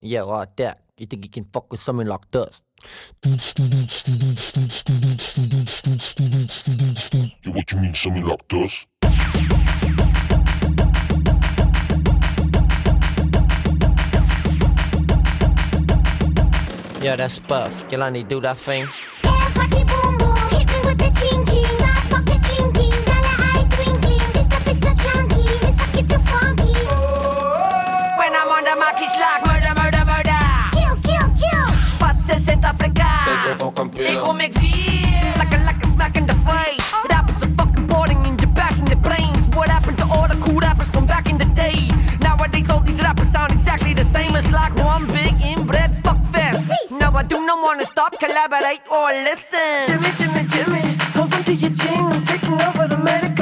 Yeah, right that. You think you can fuck with someone like this? Yeah, what you mean, something like this? Yeah, that's Puff. Jelani, do that thing. 60 Africa. They gon' make fear like a like a smack in the face. Rappers are fucking boarding in your backs and the planes. What happened to all the cool rappers from back in the day? Nowadays all these rappers sound exactly the same. It's like one big inbred fuck fest. Now I do not wanna stop, collaborate or listen. Jimmy, Jimmy, Jimmy, hold on to your chin. I'm taking over the medic.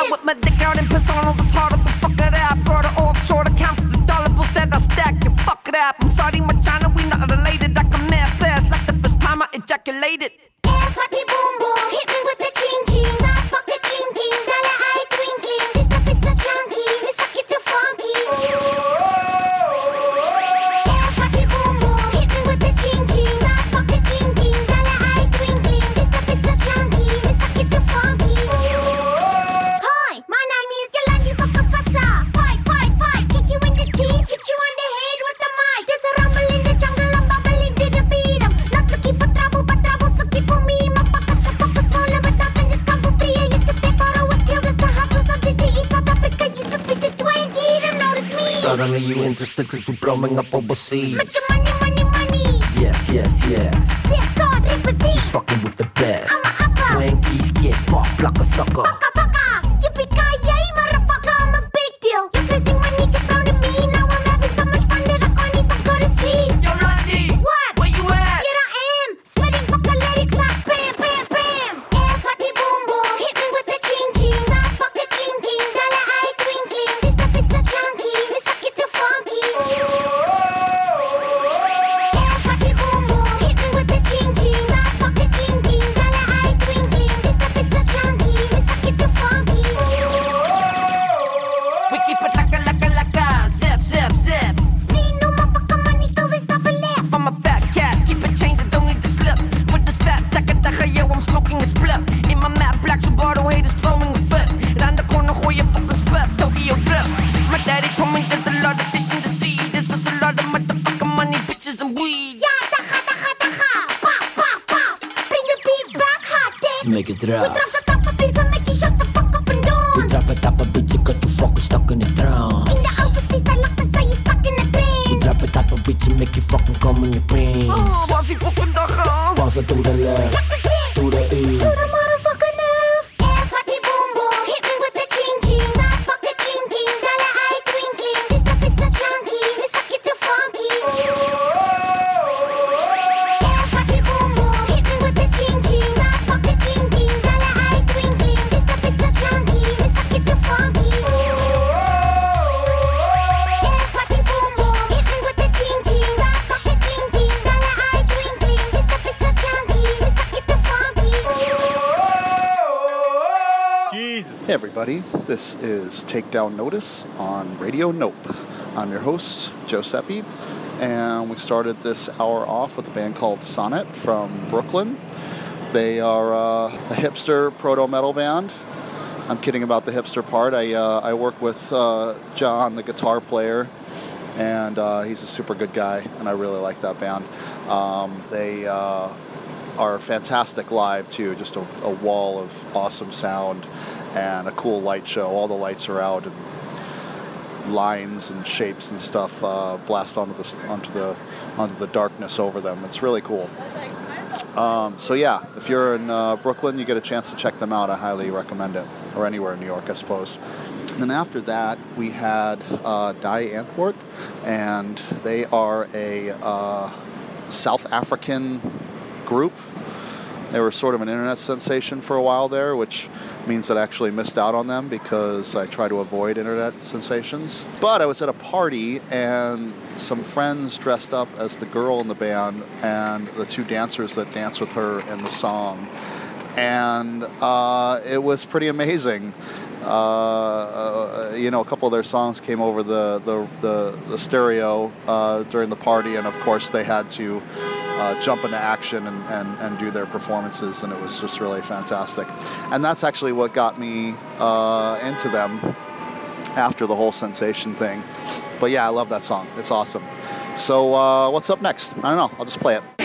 I whip my dick out and piss on all this harder to fuck it up. Brought it offshore to count for the dollar bills that I stack. You fuck it up. I'm sorry, my China, we not related. I can mad fast like the first time I ejaculated. You interested cause we're blowing up overseas. This is Takedown Notice on Radio Nope. I'm your host, Giuseppe, and we started this hour off with a band called Sonnet from Brooklyn. They are uh, a hipster proto metal band. I'm kidding about the hipster part. I, uh, I work with uh, John, the guitar player, and uh, he's a super good guy, and I really like that band. Um, they uh, are fantastic live too. Just a, a wall of awesome sound and a cool light show. All the lights are out and lines and shapes and stuff uh, blast onto the onto the onto the darkness over them. It's really cool. Um, so yeah, if you're in uh, Brooklyn, you get a chance to check them out. I highly recommend it, or anywhere in New York, I suppose. And then after that, we had uh, Die Antwoord they are a uh, South African group. They were sort of an internet sensation for a while there, which means that I actually missed out on them because I try to avoid internet sensations. But I was at a party and some friends dressed up as the girl in the band and the two dancers that dance with her in the song. And uh, it was pretty amazing. uh, you know, a couple of their songs came over the the the, the stereo uh, during the party, and of course they had to. Uh, jump into action and, and, and do their performances, and it was just really fantastic. And that's actually what got me uh, into them after the whole sensation thing. But yeah, I love that song. It's awesome. So uh, what's up next? I don't know. I'll just play it.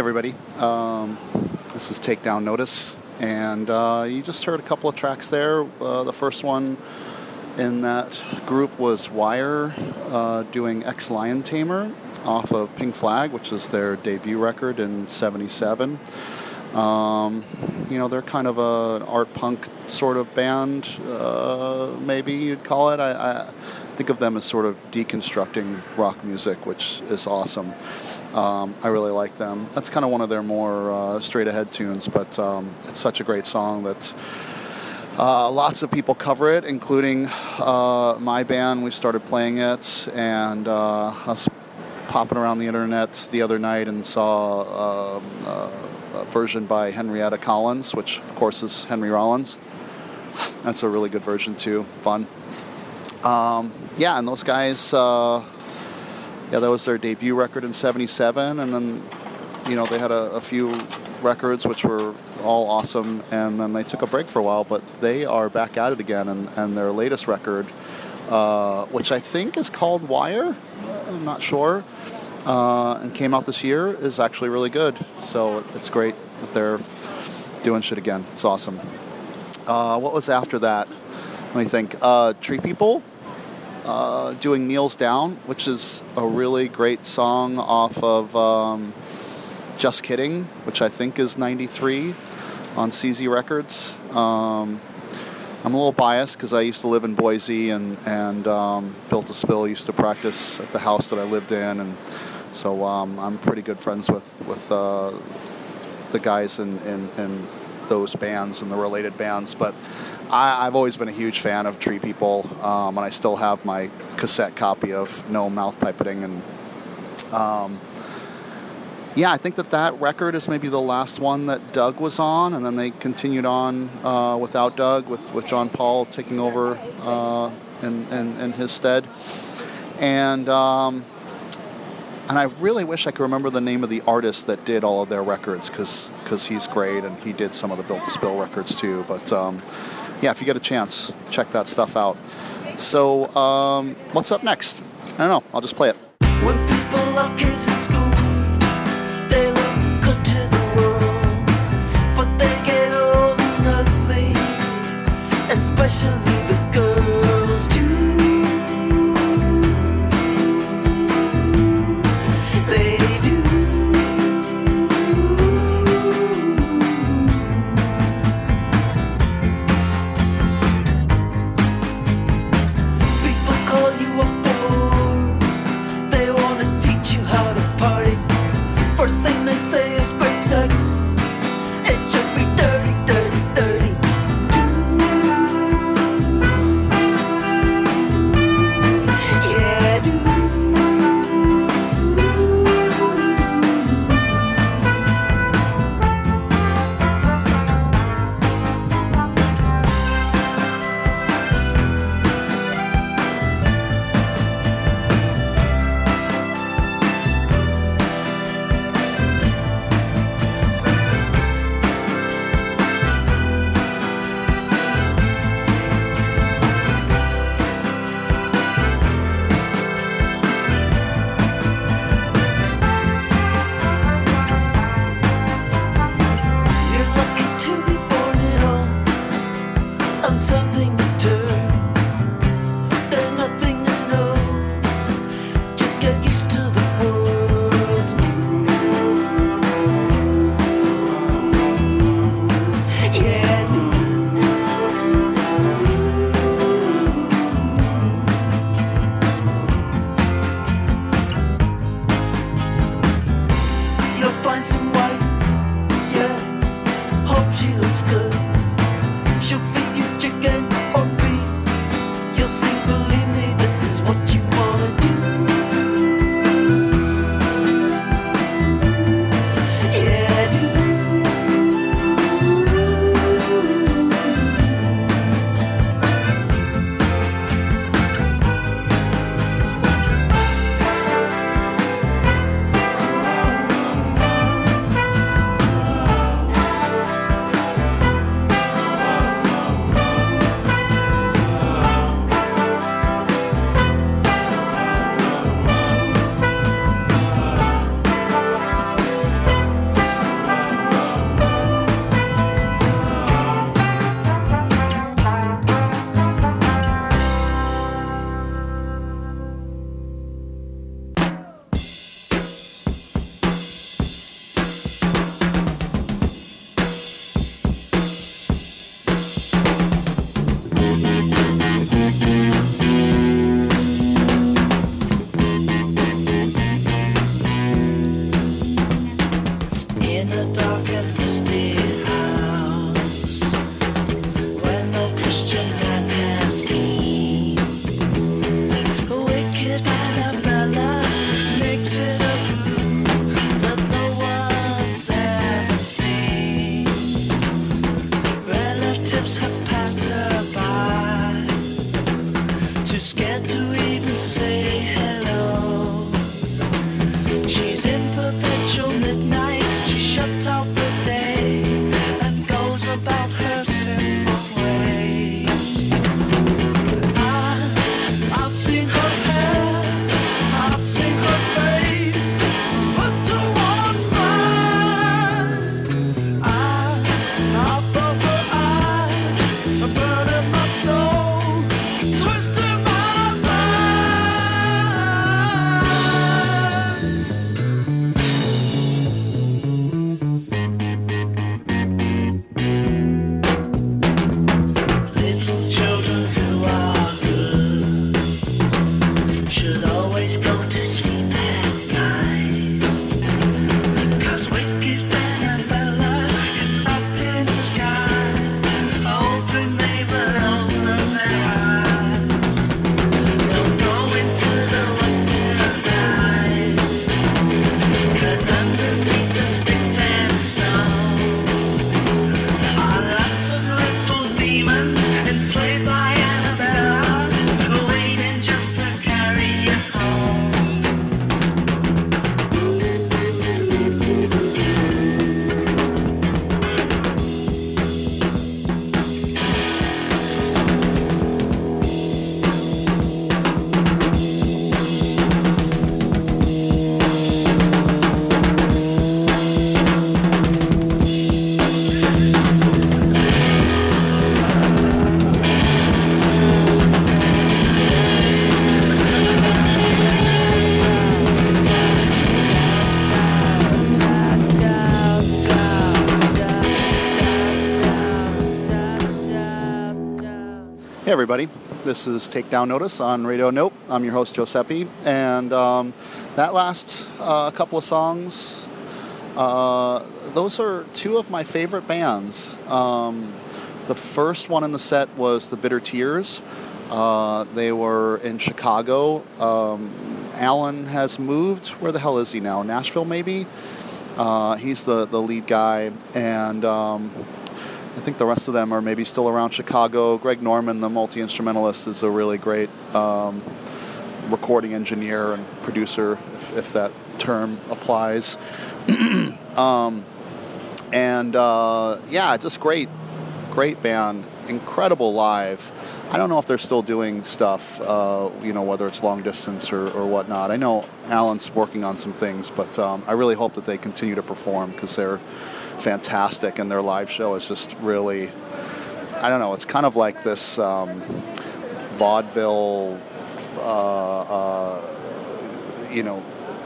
Everybody. Um, this is Takedown Notice, and uh, you just heard a couple of tracks there. Uh, the first one in that group was Wire uh, doing Ex Lion Tamer off of Pink Flag, which is their debut record in 77. Um, you know, they're kind of a, an art punk sort of band, uh, maybe you'd call it. I, I think of them as sort of deconstructing rock music, which is awesome. Um, I really like them. That's kind of one of their more uh, straight ahead tunes, but um, it's such a great song that uh, lots of people cover it, including uh, my band. We started playing it, and uh, us popping around the internet the other night and saw um, uh, version by Henrietta Collins, which of course is Henry Rollins. That's a really good version too. Fun. Um, yeah, and those guys. Uh, yeah, that was their debut record in '77, and then you know they had a, a few records which were all awesome, and then they took a break for a while, but they are back at it again, and, and their latest record, uh, which I think is called Wire, I'm not sure, uh, and came out this year, is actually really good. So it's great that they're doing shit again. It's awesome. Uh, what was after that? Let me think. Uh, Tree People. Uh, doing Kneels Down, which is a really great song off of um, Just Kidding, which I think is 93 on CZ Records. Um, I'm a little biased because I used to live in Boise and, and um, Built to Spill used to practice at the house that I lived in. And so um, I'm pretty good friends with, with uh, the guys in, in, in those bands and the related bands. But I, I've always been a huge fan of Tree People, um, and I still have my cassette copy of No Mouth Pipetting. And um, yeah, I think that that record is maybe the last one that Doug was on, and then they continued on uh, without Doug, with, with John Paul taking over uh, in, in, in his stead. And um, and I really wish I could remember the name of the artist that did all of their records because he's great and he did some of the Built to Spill records too. But um, yeah, if you get a chance, check that stuff out. So um, what's up next? I don't know. I'll just play it. Hey, everybody. This is Takedown Notice on Radio Nope. I'm your host, Giuseppe. And um, that last uh, couple of songs, uh, those are two of my favorite bands. Um, the first one in the set was The Bitter Tears. Uh, they were in Chicago. Um, Alan has moved. Where the hell is he now? Nashville, maybe? Uh, he's the, the lead guy. And. I think the rest of them are maybe still around Chicago. Greg Norman, the multi instrumentalist, is a really great um, recording engineer and producer, if, if that term applies. um, and uh, yeah, just great, great band, incredible live. I don't know if they're still doing stuff, uh, you know, whether it's long distance or, or whatnot. I know Alan's working on some things, but um, I really hope that they continue to perform because they're fantastic and their live show is just really, I don't know, it's kind of like this um, vaudeville, uh, uh, you know,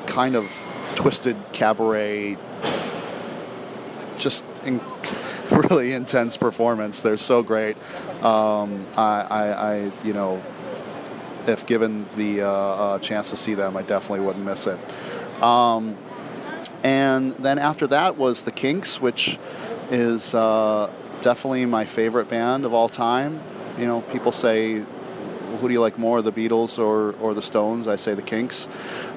kind of twisted cabaret, just in, really intense performance. They're so great. Um, I, I, I, you know, if given the uh, uh, chance to see them, I definitely wouldn't miss it. Um, and then after that was the Kinks, which is uh, definitely my favorite band of all time. You know, people say, who do you like more, the Beatles or, or the Stones? I say the Kinks.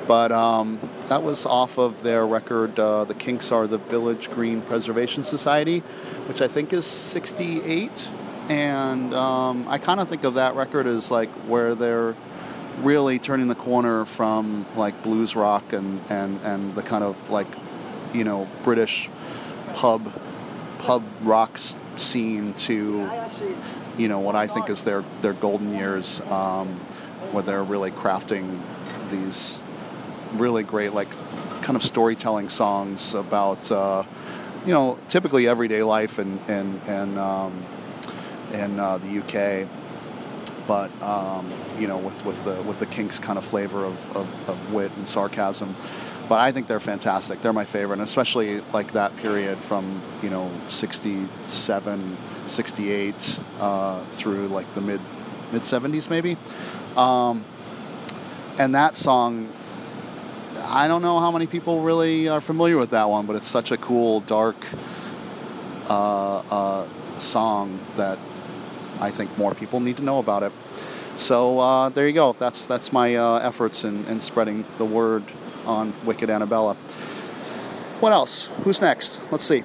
But um, that was off of their record, uh, The Kinks Are the Village Green Preservation Society, which I think is 68. And um, I kind of think of that record as like where they're really turning the corner from like blues rock and, and, and the kind of like, you know, British pub pub rock scene to, you know, what I think is their, their golden years, um, where they're really crafting these really great like kind of storytelling songs about, uh, you know, typically everyday life and and and um, in uh, the UK but um, you know, with, with the with the Kinks kind of flavor of, of, of wit and sarcasm. But I think they're fantastic. They're my favorite, and especially like that period from you know 67, 68 uh, through like the mid mid 70s maybe. Um, and that song, I don't know how many people really are familiar with that one, but it's such a cool, dark uh, uh, song that I think more people need to know about it. So uh, there you go. That's that's my uh, efforts in, in spreading the word on Wicked Annabella. What else? Who's next? Let's see.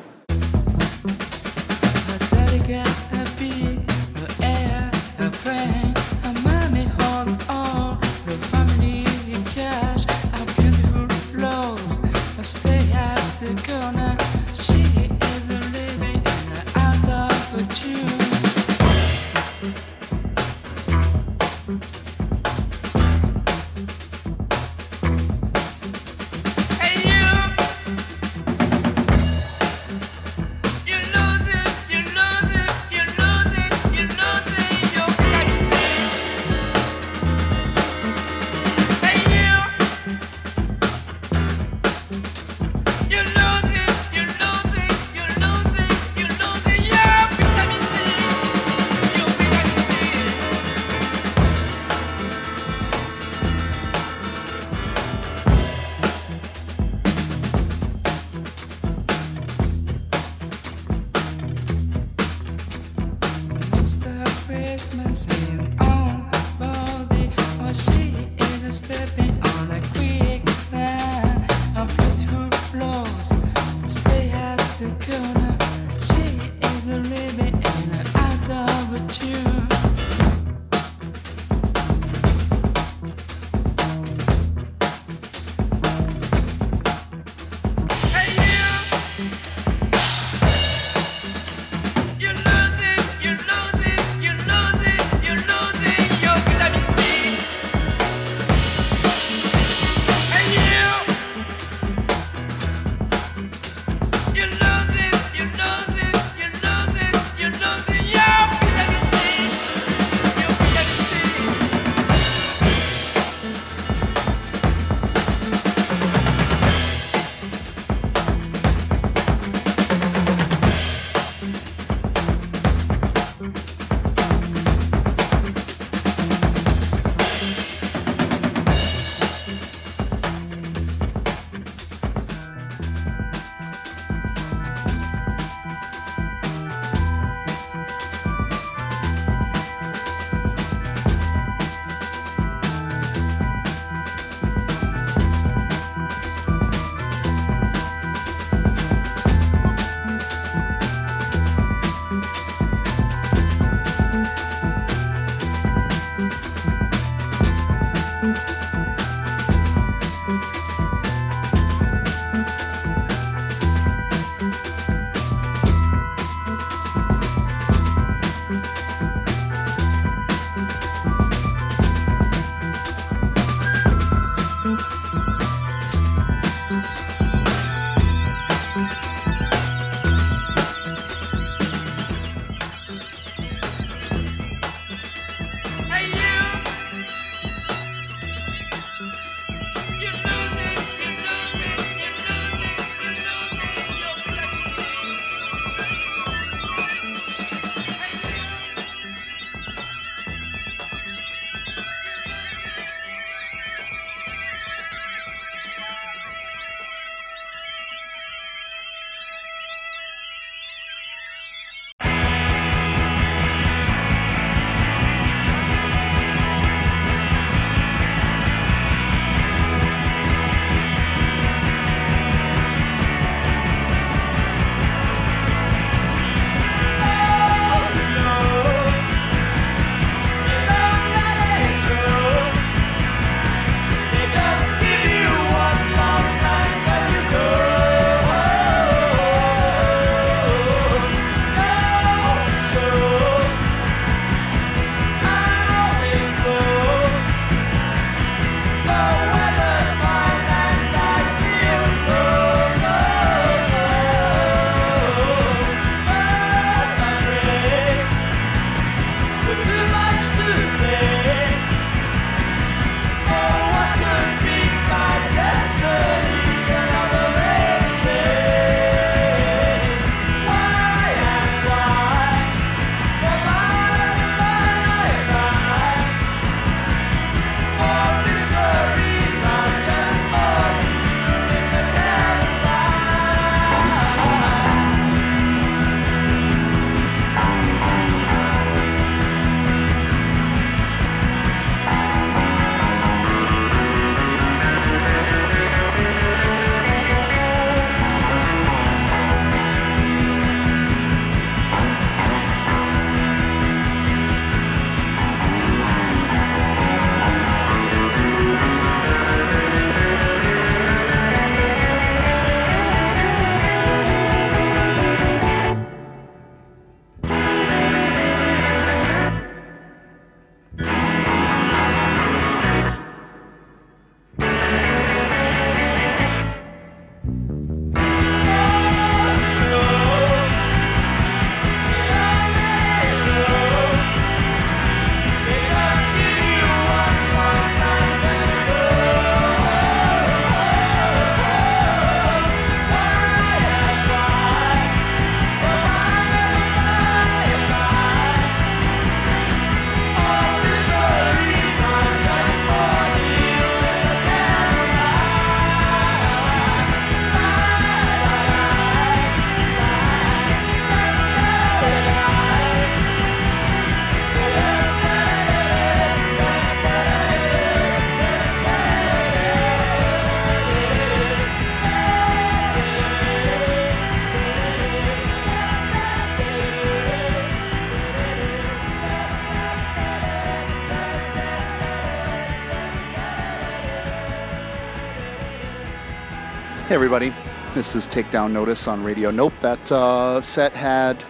Hey, everybody. This is Takedown Notice on Radio Nope. That uh, set had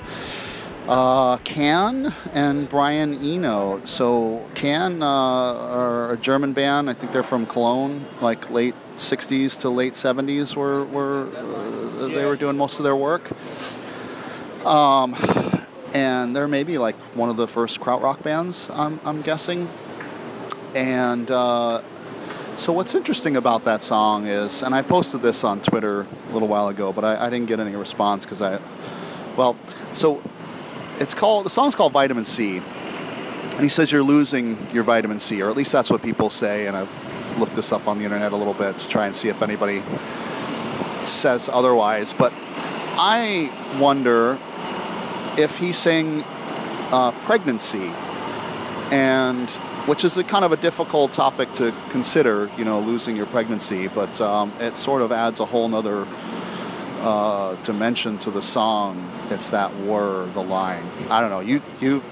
uh, Can and Brian Eno. So, Can uh, are a German band. I think they're from Cologne, like late 60s to late 70s, were, were uh, they were doing most of their work. Um, and they're maybe like one of the first krautrock bands, I'm, I'm guessing. And uh, so what's interesting about that song is, and I posted this on Twitter a little while ago, but I, I didn't get any response because I, well, so it's called the song's called Vitamin C, and he says you're losing your vitamin C, or at least that's what people say. And I looked this up on the internet a little bit to try and see if anybody says otherwise. But I wonder if he's saying uh, pregnancy, and which is a kind of a difficult topic to consider, you know, losing your pregnancy, but um, it sort of adds a whole nother uh, dimension to the song if that were the line. I don't know. You you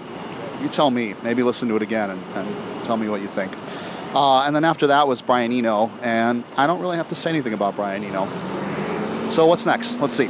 you tell me. Maybe listen to it again and, and tell me what you think. Uh, and then after that was Brian Eno, and I don't really have to say anything about Brian Eno. So what's next? Let's see.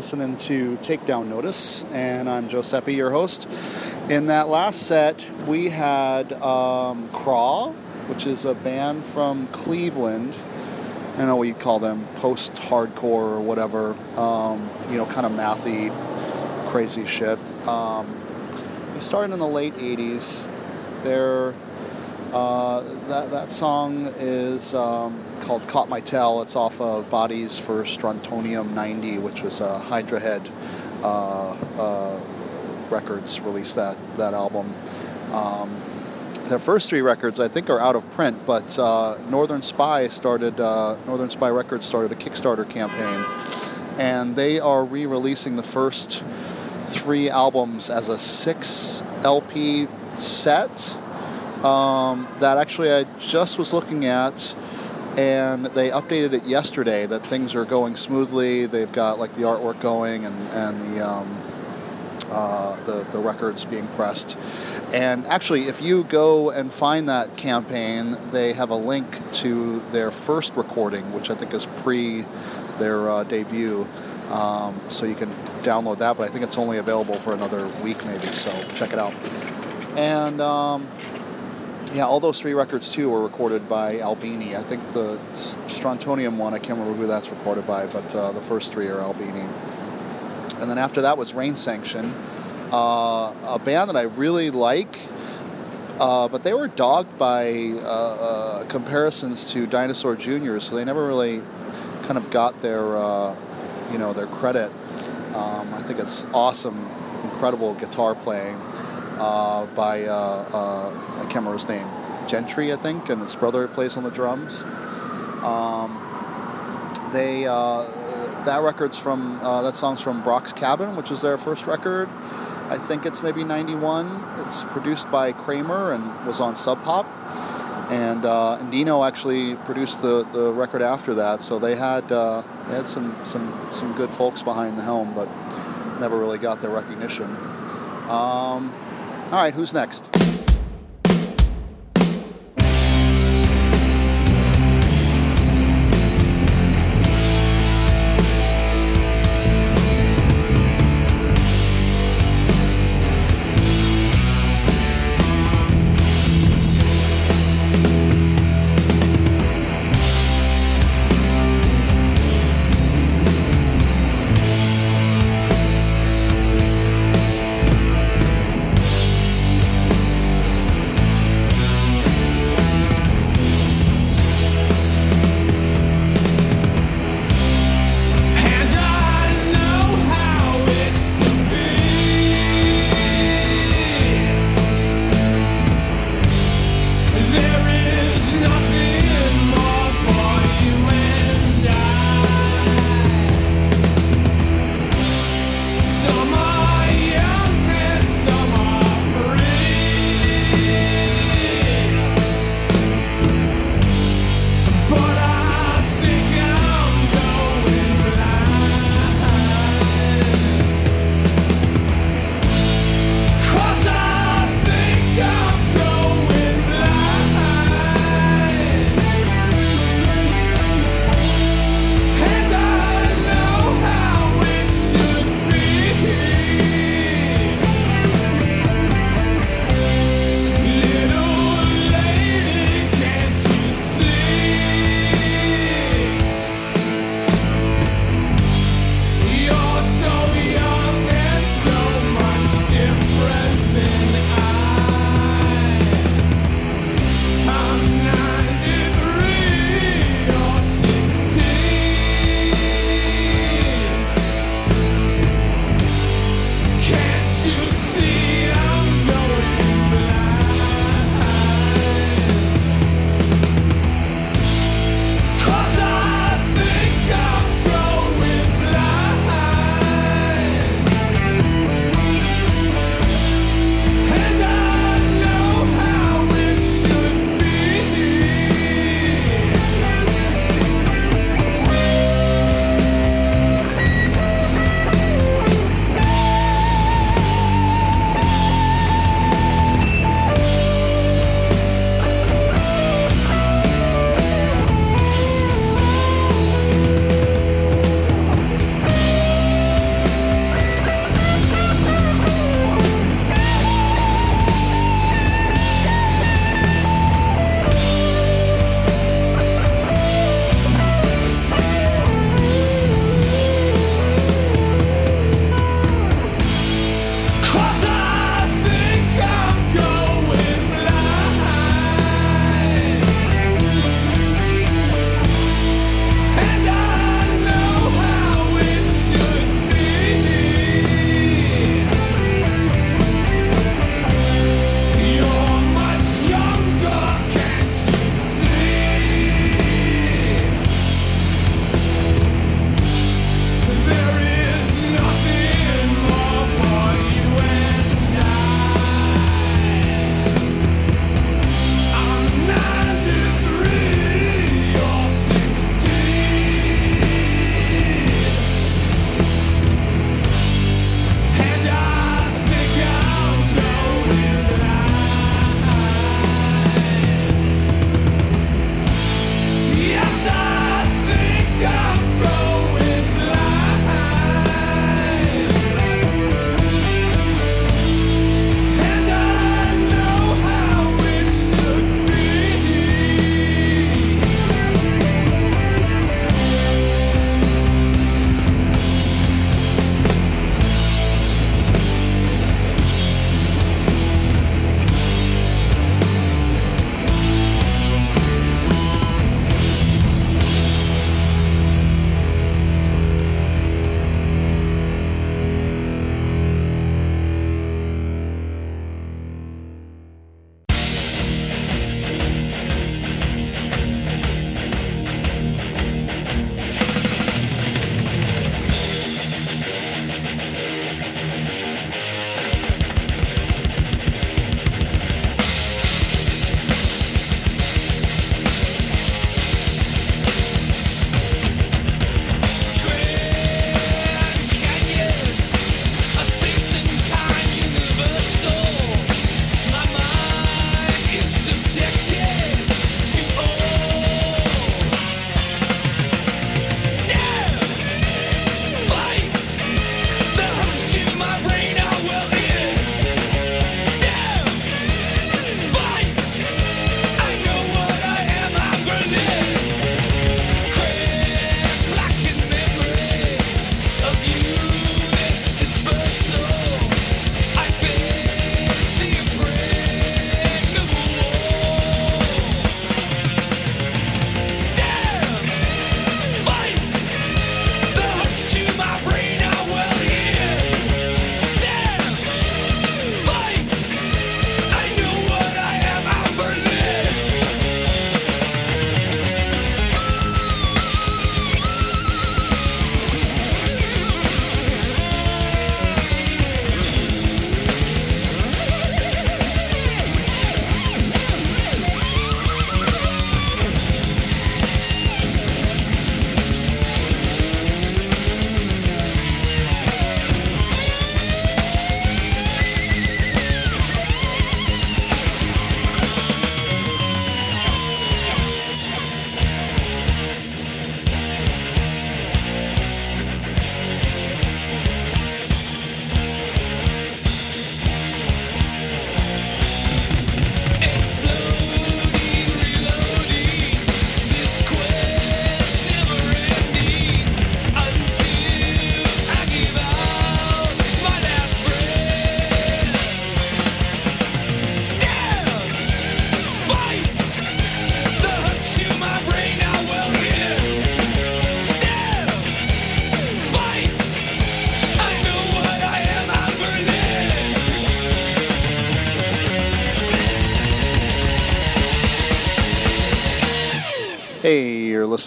Listening to Takedown Notice, and I'm Giuseppe, your host. In that last set, we had um, Craw, which is a band from Cleveland. I know what you call them, post-hardcore or whatever. Um, you know, kind of mathy, crazy shit. Um, they started in the late '80s. They're uh, that that song is um, called "Caught My Tail." It's off of Bodies for Strontium '90, which was a Hydra Head uh, uh, Records released that that album. Um, their first three records, I think, are out of print, but uh, Northern Spy started uh, Northern Spy Records started a Kickstarter campaign, and they are re-releasing the first three albums as a six LP set um, that actually I just was looking at, and they updated it yesterday. That things are going smoothly. They've got like the artwork going and and the um, uh, the the records being pressed. And actually, if you go and find that campaign, they have a link to their first recording, which I think is pre their uh, debut. Um, so you can download that, but I think it's only available for another week maybe. So check it out. And um, yeah, all those three records too were recorded by Albini. I think the Strontium one, I can't remember who that's recorded by, but uh, the first three are Albini. And then after that was Rein Sanction, uh, a band that I really like, uh, but they were dogged by uh, uh, comparisons to Dinosaur Jr., so they never really kind of got their, uh, you know, their credit. Um, I think it's awesome, incredible guitar playing uh, by uh, uh, I can't remember his name, Gentry, I think, and his brother plays on the drums. Um, they uh, that record's from that song's from Brock's Cabin, which was their first record. I think it's maybe '91. It's produced by Kramer and was on Sub Pop. And, uh, and Dino actually produced the, the record after that, so they had uh, they had some, some some good folks behind the helm, but never really got their recognition. Um, all right, who's next?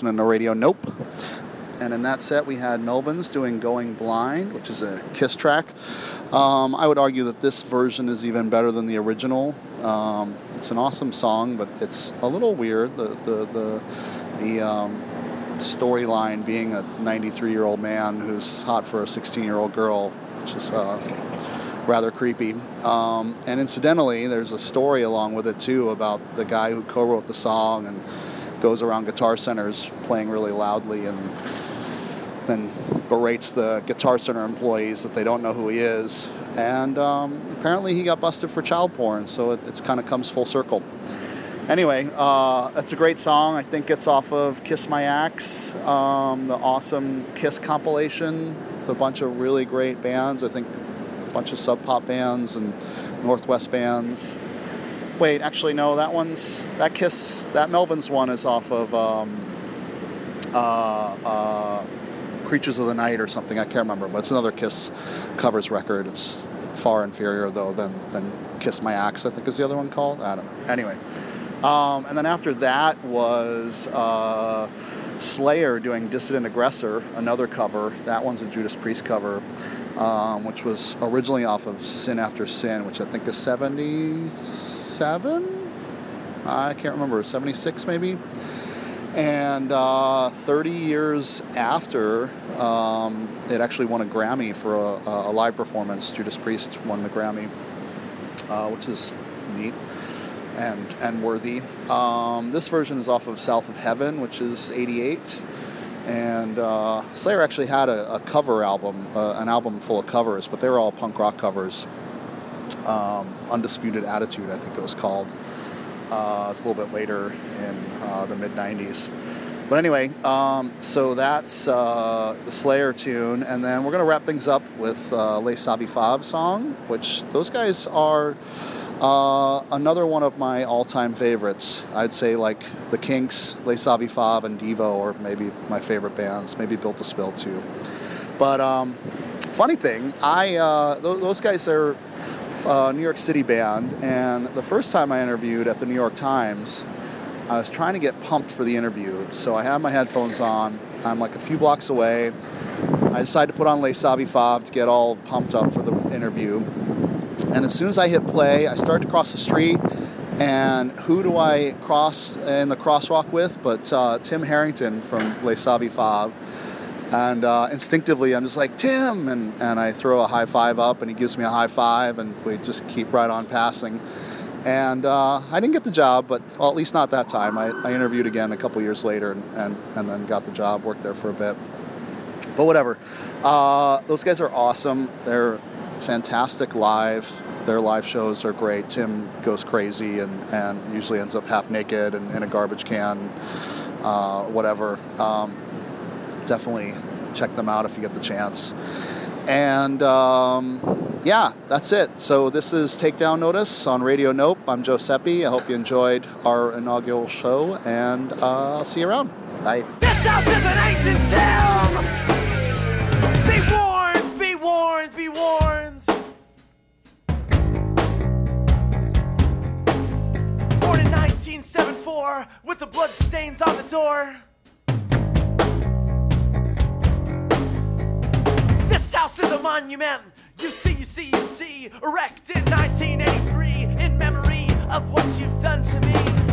Listening to Radio Nope. And in that set, we had Melvins doing Going Blind, which is a Kiss track. Um, I would argue that this version is even better than the original. Um, it's an awesome song, but it's a little weird. The, the, the, the um, storyline being a 93 year old man who's hot for a 16 year old girl, which is uh, rather creepy. Um, and incidentally, there's a story along with it too about the guy who co wrote the song and goes around guitar centers playing really loudly and then berates the Guitar Center employees that they don't know who he is. And um, apparently he got busted for child porn, so it it's kind of comes full circle. Anyway, uh, a great song. I think it's off of Kiss My Axe, um, the awesome Kiss compilation with a bunch of really great bands. I think a bunch of sub pop bands and Northwest bands. Wait, actually, no, that one's, that Kiss, that Melvin's one is off of um, uh, uh, Creatures of the Night or something. I can't remember, but it's another Kiss covers record. It's far inferior though than than Kiss My Axe. I think is the other one called. I don't know. Anyway, um, and then after that was uh, Slayer doing Dissident Aggressor, another cover. That one's a Judas Priest cover, um, which was originally off of Sin After Sin, which I think is seventy-seven. I can't remember, seventy-six maybe. And uh, 30 years after, um, it actually won a Grammy for a, a live performance. Judas Priest won the Grammy, uh, which is neat and and worthy. Um, this version is off of South of Heaven, which is '88, and uh, Slayer actually had a, a cover album, uh, an album full of covers, but they were all punk rock covers. Um, Undisputed Attitude, I think it was called. Uh, it's a little bit later in uh, the mid 90s. But anyway, um, so that's uh, the Slayer tune, and then we're going to wrap things up with uh, Les Savy Fav song, which those guys are uh, another one of my all-time favorites. I'd say like the Kinks, Les Savy Fav, and Devo, are maybe my favorite bands. Maybe Built to Spill too. But um, funny thing, I uh, th- those guys are a New York City band, and the first time I interviewed at the New York Times, I was trying to get pumped for the interview. So I had my headphones on. I'm like a few blocks away. I decided to put on Les Savy Fav to get all pumped up for the interview. And as soon as I hit play, I start to cross the street. And who do I cross in the crosswalk with but uh, Tim Harrington from Les Savy Fav. And uh, instinctively, I'm just like, Tim! And, and I throw a high five up, and he gives me a high five, and we just keep right on passing. And uh, I didn't get the job, but well, at least not that time. I, I interviewed again a couple years later and, and, and then got the job, worked there for a bit. But whatever. Uh, those guys are awesome. They're fantastic live. Their live shows are great. Tim goes crazy and, and usually ends up half naked and in a garbage can, uh, whatever. Um, definitely check them out if you get the chance. And um, yeah, that's it. So this is Takedown Notice on Radio Nope. I'm Joe Seppi. I hope you enjoyed our inaugural show, and uh, I'll see you around. Bye. This house is an ancient tomb. Be warned, be warned, be warned. Born in 1974, with the blood stains on the door. A monument. You see, you see, you see, erected in 1983 in memory of what you've done to me.